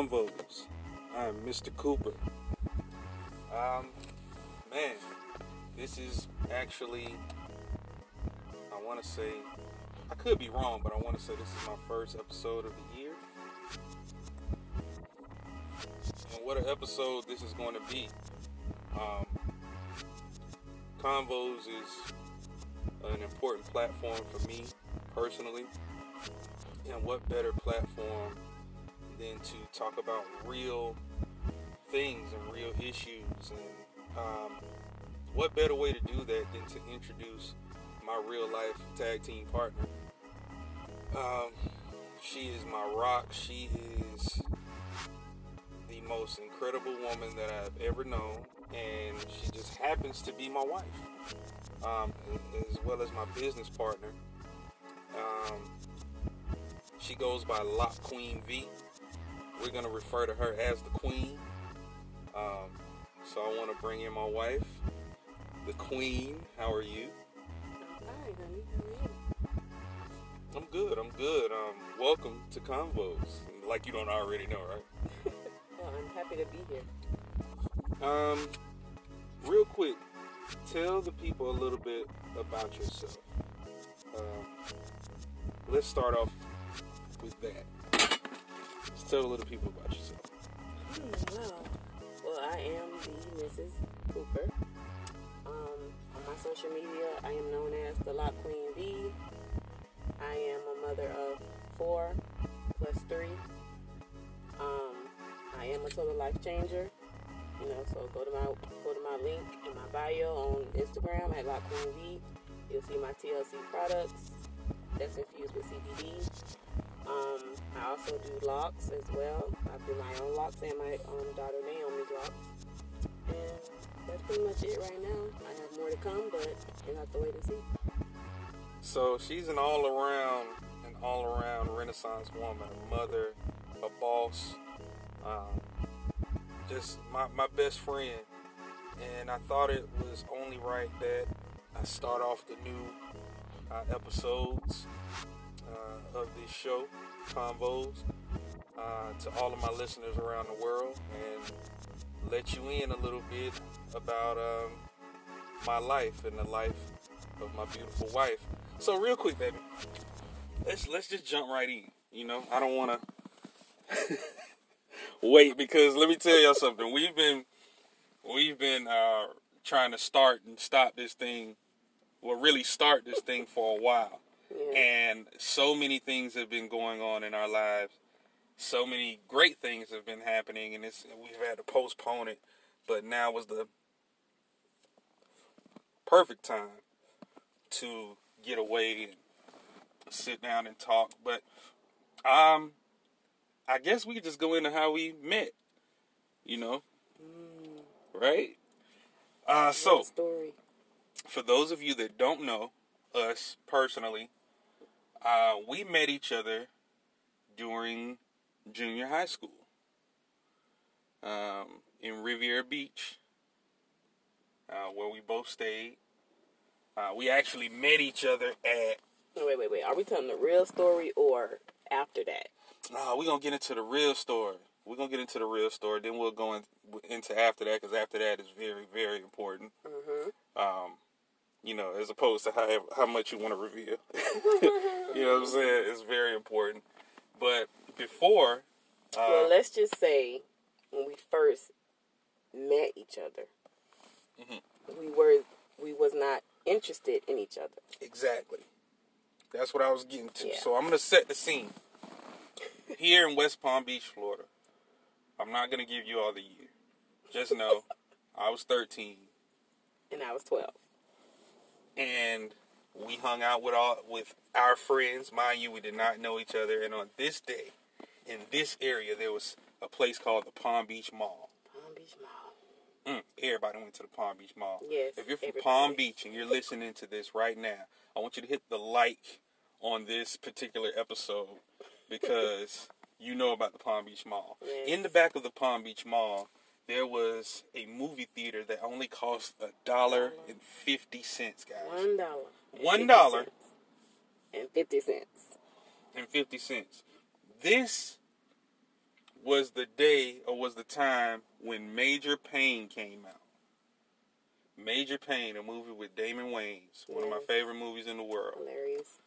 Convos. I'm Mr. Cooper. Um, man, this is actually, I want to say, I could be wrong, but I want to say this is my first episode of the year. And what an episode this is going to be. Um, Convos is an important platform for me personally. And what better platform than to talk about real things and real issues? And um, what better way to do that than to introduce my real life tag team partner? Um, she is my rock. She is the most incredible woman that I've ever known, and she just happens to be my wife, um, as well as my business partner. Um, she goes by Lock Queen V. We're gonna refer to her as the Queen. Um, so I want to bring in my wife, the Queen. How are you? Hi, honey. How are you? I'm good. I'm good. Um, welcome to Convos. Like you don't already know, right? Well, I'm happy to be here. Um, real quick, tell the people a little bit about yourself. Um, let's start off with that. Tell the little people about yourself. Hmm, well, well, I am the Mrs. Cooper. Um, on my social media, I am known as the Lock Queen V. I am a mother of four plus three. Um, I am a total life changer. You know, so go to my go to my link in my bio on Instagram at Lock Queen V. You'll see my TLC products that's infused with CBD. I also do locks as well. I do my own locks and my um, daughter Naomi's locks. And that's pretty much it right now. I have more to come, but you'll have to wait and see. So she's an all around, an all around Renaissance woman, a mother, a boss, um, just my, my best friend. And I thought it was only right that I start off the new uh, episodes uh, of this show, Convos, uh, to all of my listeners around the world and let you in a little bit about um, my life and the life of my beautiful wife. So real quick, baby, let's let's just jump right in. You know, I don't want to wait because let me tell y'all something. We've been we've been uh, trying to start and stop this thing. Well, really start this thing for a while, And so many things have been going on in our lives. So many great things have been happening, and it's we've had to postpone it. But now was the perfect time to get away and sit down and talk. But um, I guess we could just go into how we met. You know, right? Uh, so story. for those of you that don't know us personally, uh, we met each other during junior high school um, in Riviera Beach, uh, where we both stayed. Uh, we actually met each other at. Wait, wait, wait. Are we telling the real story or after that? Uh, we're gonna get into the real story. We're gonna get into the real story. Then we'll go in, into after that because after that is very, very important. Mm-hmm. um, you know, as opposed to how how much you want to reveal. you know what I'm saying? It's very important. But before, uh, well, let's just say when we first met each other, Mhm. we were we was not interested in each other. exactly, that's what I was getting to. Yeah. So I'm gonna set the scene here in West Palm Beach, Florida. I'm not gonna give you all the year. Just know I was 13 And I was twelve. And we hung out with all with our friends. Mind you, we did not know each other. And on this day, in this area, there was a place called the Palm Beach Mall. Palm Beach Mall. Mm, everybody went to the Palm Beach Mall. Yes, If you're from everybody. Palm Beach and you're listening to this right now, I want you to hit the like on this particular episode because you know about the Palm Beach Mall. Yes. In the back of the Palm Beach Mall, there was a movie theater that only cost a dollar and fifty cents, guys. One dollar. One dollar and fifty cents. and fifty cents. This was the day or was the time when Major Payne came out. Major Payne, a movie with Damon Wayans, one of my favorite movies in the world. Hilarious.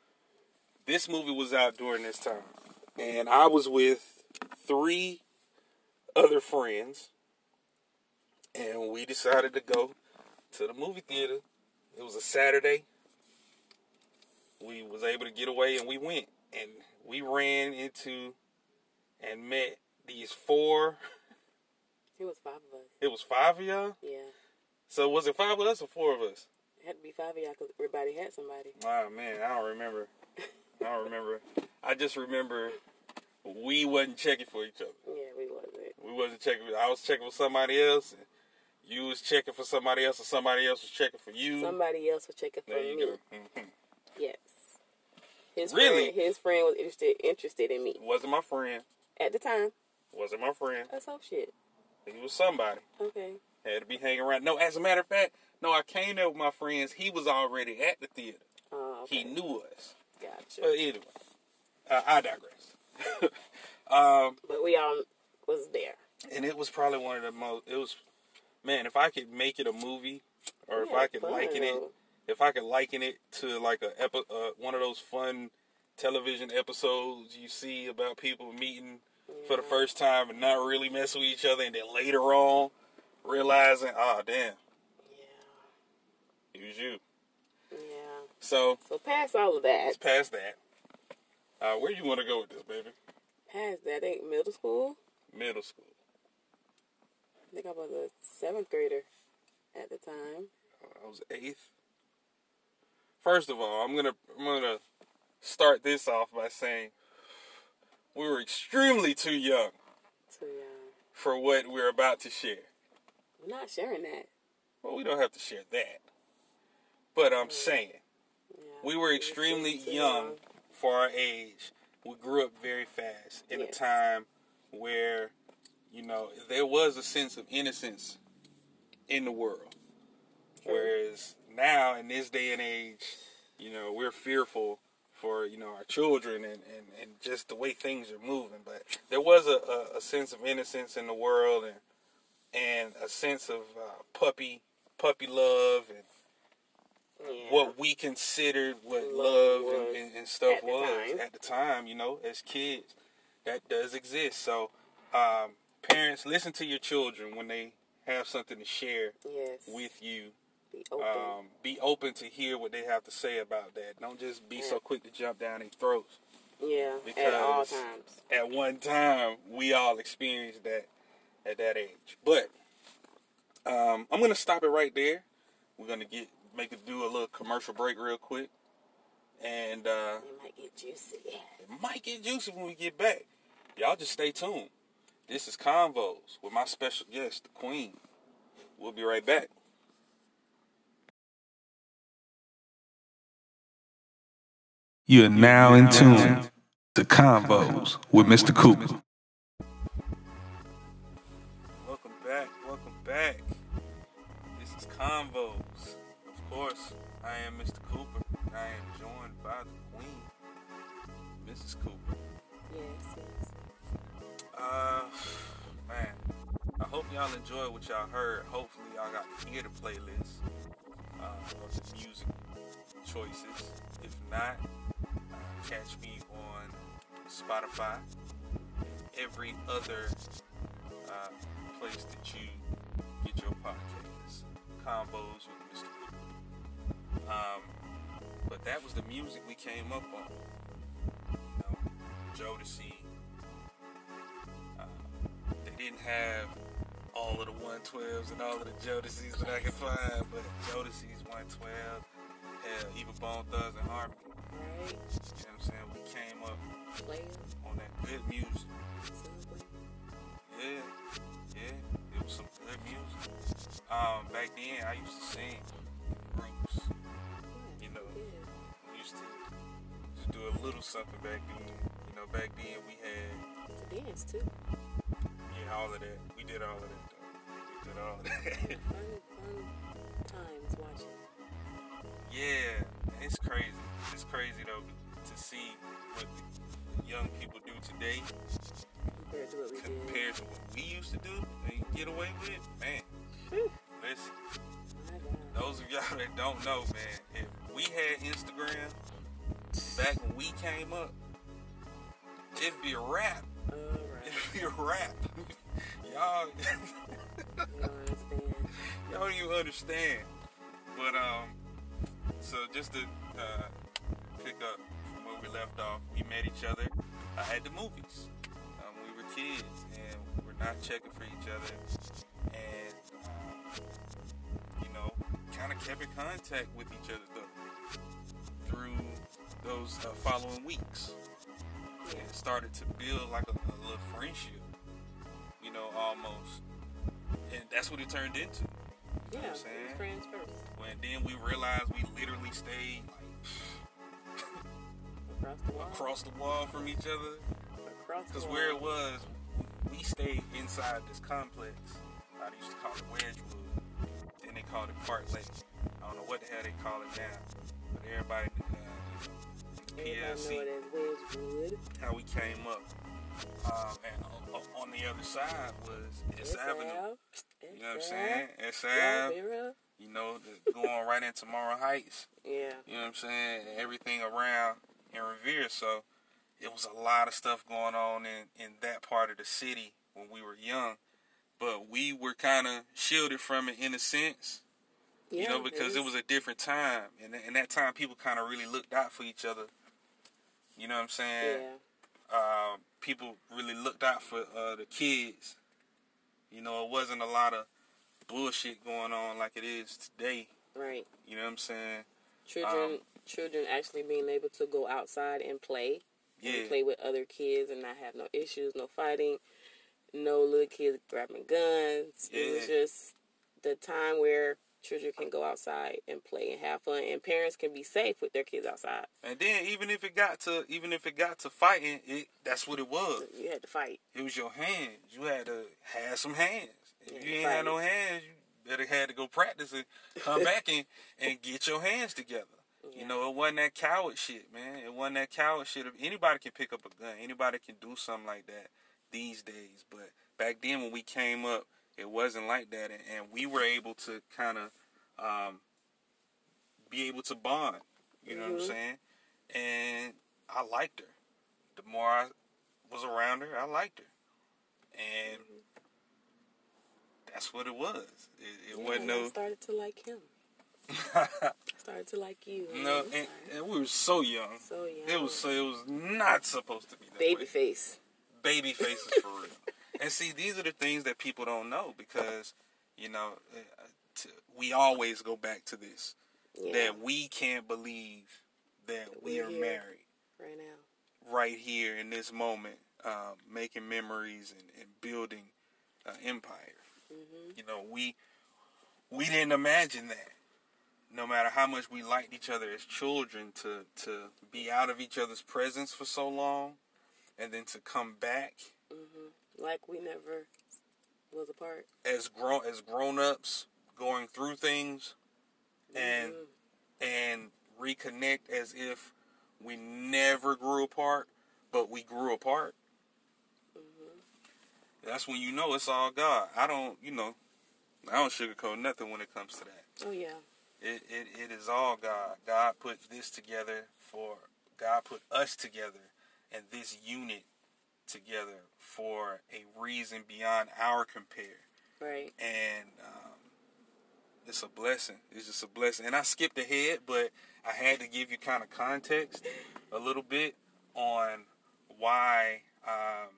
This movie was out during this time, and I was with three other friends, and we decided to go to the movie theater. It was a Saturday. We was able to get away, and we went, and we ran into and met these four. It was five of us. It was five of y'all. Yeah. So was it five of us or four of us? It had to be five of y'all because everybody had somebody. Oh man, I don't remember. I don't remember. I just remember we wasn't checking for each other. Yeah, we wasn't. We wasn't checking. I was checking for somebody else. And you was checking for somebody else, or somebody else was checking for you. Somebody else was checking for there you me. go. Mhm. Yes. His Really? friend, his friend was interested interested in me Wasn't my friend. at the time. Wasn't my friend. Associate. He was somebody. Okay. Had to be hanging around. No, as a matter of fact, no, I came there with my friends. He was already at the theater. Oh, okay. He knew us. Gotcha. But anyway, uh, I digress. um, But we all was there. and it was probably one of the most. It was, man. If I could make it a movie, or if I could fun, liken it, if I could liken it to like a epi- uh, one of those fun television episodes you see about people meeting for the first time and not really messing with each other, and then later on realizing, oh damn, Yeah. it was you. Yeah. So So past all of that, past that. Uh, where you want to go with this, baby? past that, ain't middle school. Middle school. I think I was a seventh grader at the time. I was eighth. First of all, I'm gonna I'm gonna start this off by saying we were extremely too young So yeah, for what we're about to share. we're not sharing that. Well, we don't have to share that. But I'm saying Yeah. we were extremely too young for our age. We grew up very fast in a time where, you know, there was a sense of innocence in the world. True. Whereas now, in this day and age, you know, we're fearful for, you know, our children and, and, and just the way things are moving. But there was a, a, a sense of innocence in the world and and a sense of uh, puppy puppy love and Yeah. what we considered what Love love, and, and, and stuff at was time. at the time, you know, as kids. That does exist. So, um, parents, listen to your children when they have something to share yes. with you. be open. Um, be open to hear what they have to say about that. Don't just be so quick to jump down their throats. yeah. At all times. At one time, we all experienced that at that age. But um, I'm gonna stop it right there. We're gonna get make it do a little commercial break real quick, and uh, It might get juicy. it might get juicy when we get back. Y'all just stay tuned. This is Convos with my special guest, the Queen. We'll be right back. You're now in tune to Convos with Mr. Cooper. Welcome back. Welcome back. This is Convos. Of course, I am Mr. Cooper. I am joined by the Queen, Mrs. Cooper. Yes, yes. Uh, man, I hope y'all enjoyed what y'all heard. Hopefully, y'all got to hear the playlist uh, of the music choices. If not, uh, catch me on Spotify every other uh, place that you get your podcasts. Convos with Mr. Um, but that was the music we came up on. You know, Jodeci, they didn't have all of the 112s and all of the Jodeci's that I could find, but Jodeci's 112, hell, even Bone Thugs-n-Harmony. Right. You know what I'm saying? We came up Players. on that good music. Yeah, yeah, it was some good music. Um, back then, I used to sing groups. You know, we used to just do a little something back then. You know, back then we had To dance too. All of that. We did all of that. Though. We did all of that. Fun, fun times watching. Yeah, it's crazy. It's crazy though to see what young people do today Compared to what we did. to what we used to do and get away with, man. Listen, those of y'all that don't know, man, if we had Instagram back when we came up, it'd be a wrap. Right. It'd be a wrap. Y'all, You don't understand. y'all don't even understand. But um, so just to uh, pick up from where we left off, we met each other uh, at the movies. Um, we were kids and we're not checking for each other, and um, you know, kind of kept in contact with each other though through those uh, following weeks, and started to build like a, a little friendship. You know, almost, and that's what it turned into. You know Yeah, what I'm saying? friends first. When then we realized we literally stayed like Across the wall. across the wall from each other. Across the Because where it was, we stayed inside this complex. I used to call it Wedgewood. Then they called it Park Lake. I don't know what the hell they call it now. But everybody, uh, PLC, know Wedgewood. how we came up. Um, and on, on the other side was S Avenue. You know what I'm saying? S Ave. Vera. You know, going right into Morrow Heights. Yeah. You know what I'm saying? Everything around in Revere. So it was a lot of stuff going on in, in that part of the city when we were young. But we were kind of shielded from it in a sense, Yeah. you know, because it was a different time. And in that time, people kind of really looked out for each other. You know what I'm saying? Yeah. Um, people really looked out for uh, the kids. You know, it wasn't a lot of bullshit going on like it is today. Right. You know what I'm saying? Children, Um, children actually being able to go outside and play, Yeah. and play with other kids, and not have no issues, no fighting, no little kids grabbing guns. It was just the time where children can go outside and play and have fun, and parents can be safe with their kids outside. And then even if it got to even if it got to fighting, it that's what it was. You had to fight. It was your hands. You had to have some hands. If Yeah, you ain't had no hands, you better had to go practice and come back and, and get your hands together. Yeah. You know, it wasn't that coward shit, man. It wasn't that coward shit. If anybody can pick up a gun, anybody can do something like that these days. But back then when we came up, it wasn't like that, and, and we were able to kind of um, be able to bond. You know what I'm Mhm. saying? And I liked her. The more I was around her, I liked her, and that's what it was. It, it Yeah, wasn't and I no. started to like him. Started to like you. No, and, and we were so young. so young. It was so it was not supposed to be that baby way. face. Baby faces for real. And see, these are the things that people don't know because you know uh, we always go back to this Yeah. that we can't believe that we We're are married right now. right here in this moment, um, making memories and, and building an empire. hmm You know, we we didn't imagine that. No matter how much we liked each other as children, to to be out of each other's presence for so long, and then to come back hmm Like we never was apart. as grown as grown ups, going through things, and Mhm. and reconnect as if we never grew apart, but we grew apart. Mhm. That's when you know it's all God. I don't, you know, I don't sugarcoat nothing when it comes to that. Oh yeah. It, it, it is all God. God put this together for, God put us together and this unit together for a reason beyond our compare. Right. And um, it's a blessing. It's just a blessing. And I skipped ahead, but I had to give you kind of context a little bit on why um,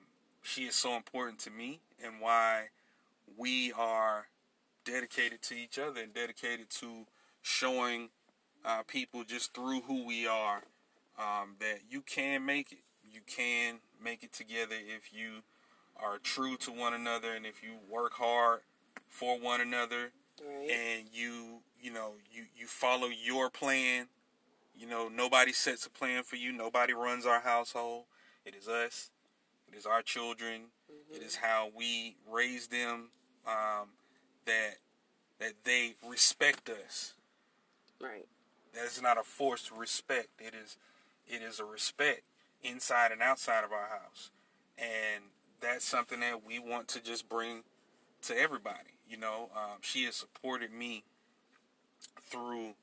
she is so important to me and why we are dedicated to each other and dedicated to showing uh, people just through who we are um, that you can make it. You can make it together if you are true to one another and if you work hard for one another Right. and you you know you you follow your plan. You know nobody sets a plan for you. Nobody runs our household. It is us. It is our children. It is how we raise them um, that that they respect us. Right. that is not a forced respect. It is it is a respect inside and outside of our house. And that's something that we want to just bring to everybody. You know, um, she has supported me through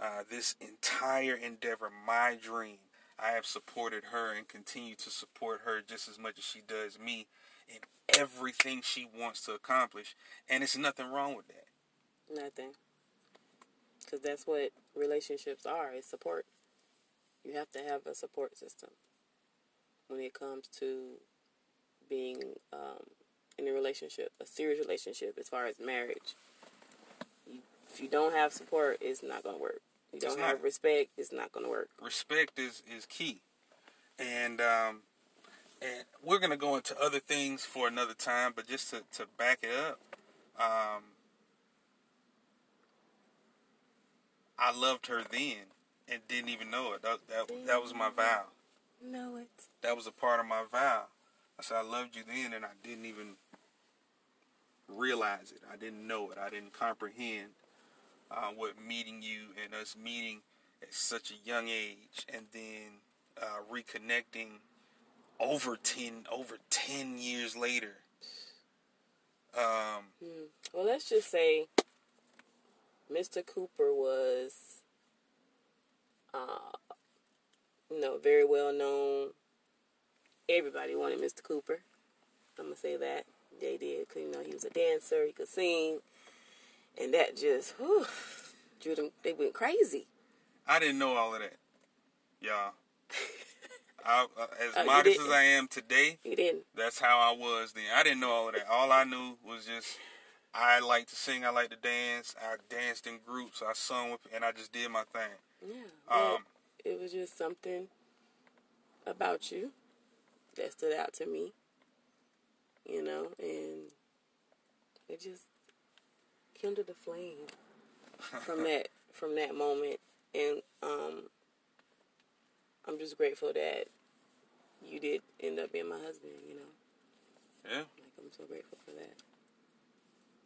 uh, this entire endeavor, my dream. I have supported her and continue to support her just as much as she does me in everything she wants to accomplish. And it's nothing wrong with that. Nothing. Because that's what relationships are, is support. You have to have a support system when it comes to being um, in a relationship, a serious relationship as far as marriage. You, if you don't have support, it's not going to work. You don't have respect, it's not going to work. respect is is key and um and we're gonna go into other things for another time but just to, to back it up um i loved her then and didn't even know it. That, that, that was my vow. Know it. that was a part of my vow. I said i loved you then and i didn't even realize it. I didn't know it. I didn't comprehend uh, what meeting you and us meeting at such a young age and then uh, reconnecting over 10 over 10 years later. Um, Well, let's just say Mr. Cooper was, uh, you know, very well known. Everybody wanted Mr. Cooper. I'm gonna say that they did, cause you know he was a dancer, he could sing, and that just whew, drew them. They went crazy. i didn't know all of that y'all I, uh, as Oh, modest as i am today He didn't. that's how i was then i didn't know all of that all i knew was just i like to sing i like to dance i danced in groups i sung with and i just did my thing Yeah. But Um, it was just something about you that stood out to me. You know, and it just kindled a flame from that from that moment. And um I'm just grateful that you did end up being my husband, you know. yeah Like I'm so grateful for that.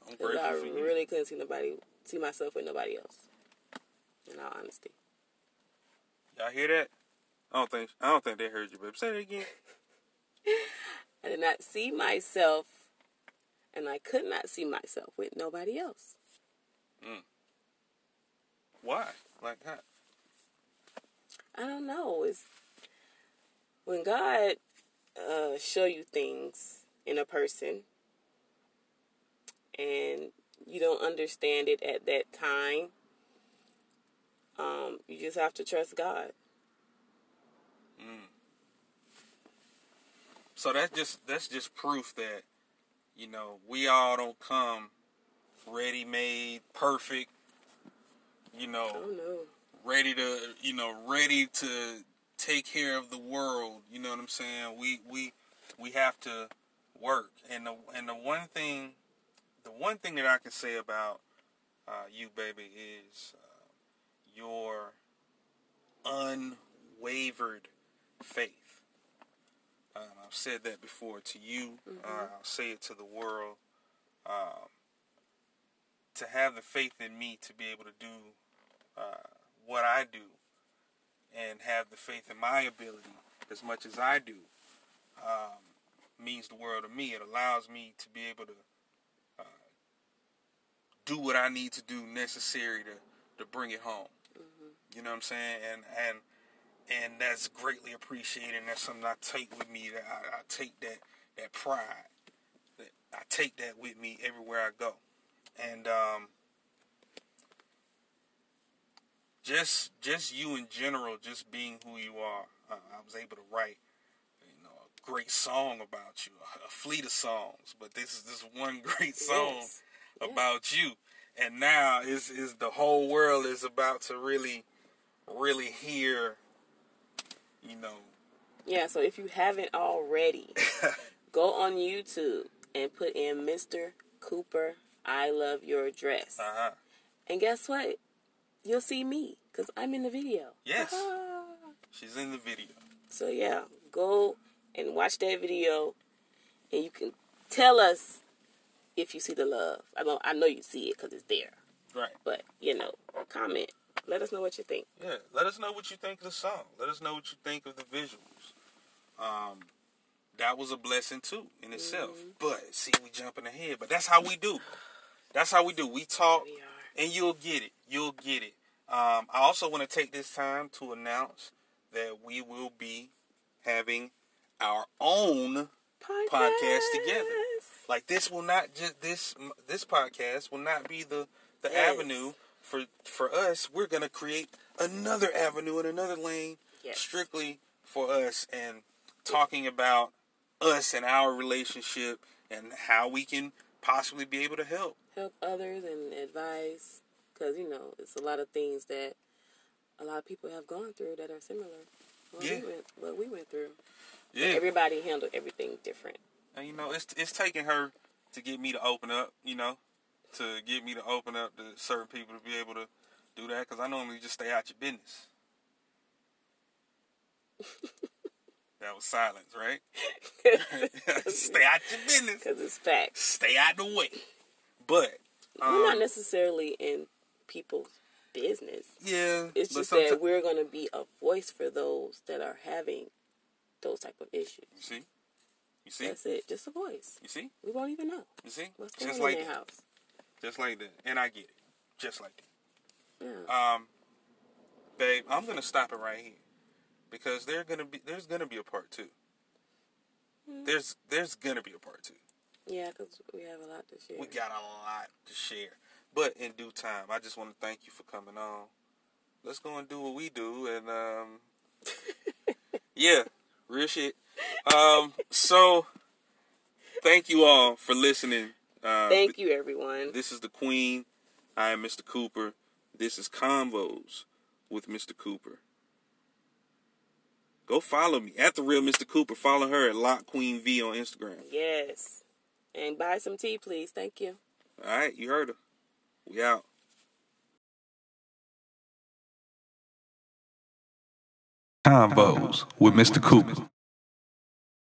i'm grateful I for you really couldn't see nobody see myself with nobody else. In all honesty. Y'all hear that i don't think i don't think they heard you babe say it again I did not see myself, and I could not see myself with nobody else. why like that I don't know. It's when God uh, show you things in a person, and you don't understand it at that time. Um, you just have to trust God. So that's just that's just proof that you know we all don't come ready made, perfect. You know, know. ready to you know ready to take care of the world. You know what I'm saying? We we we have to work, and the and the one thing, the one thing that I can say about uh, you, baby, is uh, your unwavered faith. Um, I've said that before to you. Uh, I'll say it to the world. Um, to have the faith in me to be able to do uh, what I do and have the faith in my ability as much as I do um, means the world to me. It allows me to be able to uh, do what I need to do necessary to, to bring it home. You know what I'm saying? And and and that's greatly appreciated. And that's something I take with me. That I, I take that that pride. That I take that with me everywhere I go. And um, just just you in general, just being who you are, uh, I was able to write you know a great song about you, a fleet of songs. But this is this one great song Yes. Yeah. about you. And now is is the whole world is about to really, really hear, you know, Yeah, so if you haven't already, go on YouTube and put in Mr. Cooper, I love your dress. uh huh. And guess what? You'll see me because I'm in the video. Yes. Ah. She's in the video. So yeah, go and watch that video, and you can tell us if you see the love. I know I know you see it because it's there. Right. But you know, comment. Let us know what you think. Yeah. Let us know what you think of the song. Let us know what you think of the visuals. Um, that was a blessing too in itself. Mm-hmm. But see, we jumping ahead. But that's how we do. That's how we do. We talk, We and you'll get it. You'll get it. Um, I also want to take this time to announce that we will be having our own podcast together. Like this will not just this this podcast will not be the the Yes. avenue for for us. We're gonna create another avenue and another lane Yes. strictly for us and talking about us and our relationship and how we can possibly be able to help. help others and advise because you know it's a lot of things that a lot of people have gone through that are similar what, Yeah. we, went, what we went through Yeah, everybody handled everything different and you know it's it's taking her to get me to open up. You know, to get me to open up to certain people to be able to do that because I normally just stay out your business. that was silence, right? stay out your business. because it's facts. Stay out the way. But we're not um, necessarily in people's business. Yeah, it's just that we're going to be a voice for those that are having those type of issues. You see, you see, that's it. Just a voice. You see, we won't even know. You see, what's going just on like in their house just like that, and I get it, just like that. yeah. Um, babe, I'm gonna stop it right here because there's gonna be there's gonna be a part two. There's there's gonna be a part two. yeah because we have a lot to share We got a lot to share, but in due time. I just want to thank you for coming on. Let's go and do what we do, and um, yeah, real shit. Um, so thank you all for listening. Uh, thank you everyone This is the Queen. I am Mr. Cooper. This is Convos with Mr. Cooper. Go follow me at the real Mr. Cooper. Follow her at Lock Queen V on Instagram. yes and buy some tea please thank you All right, you heard her. We out. Convos with Mr. Cooper.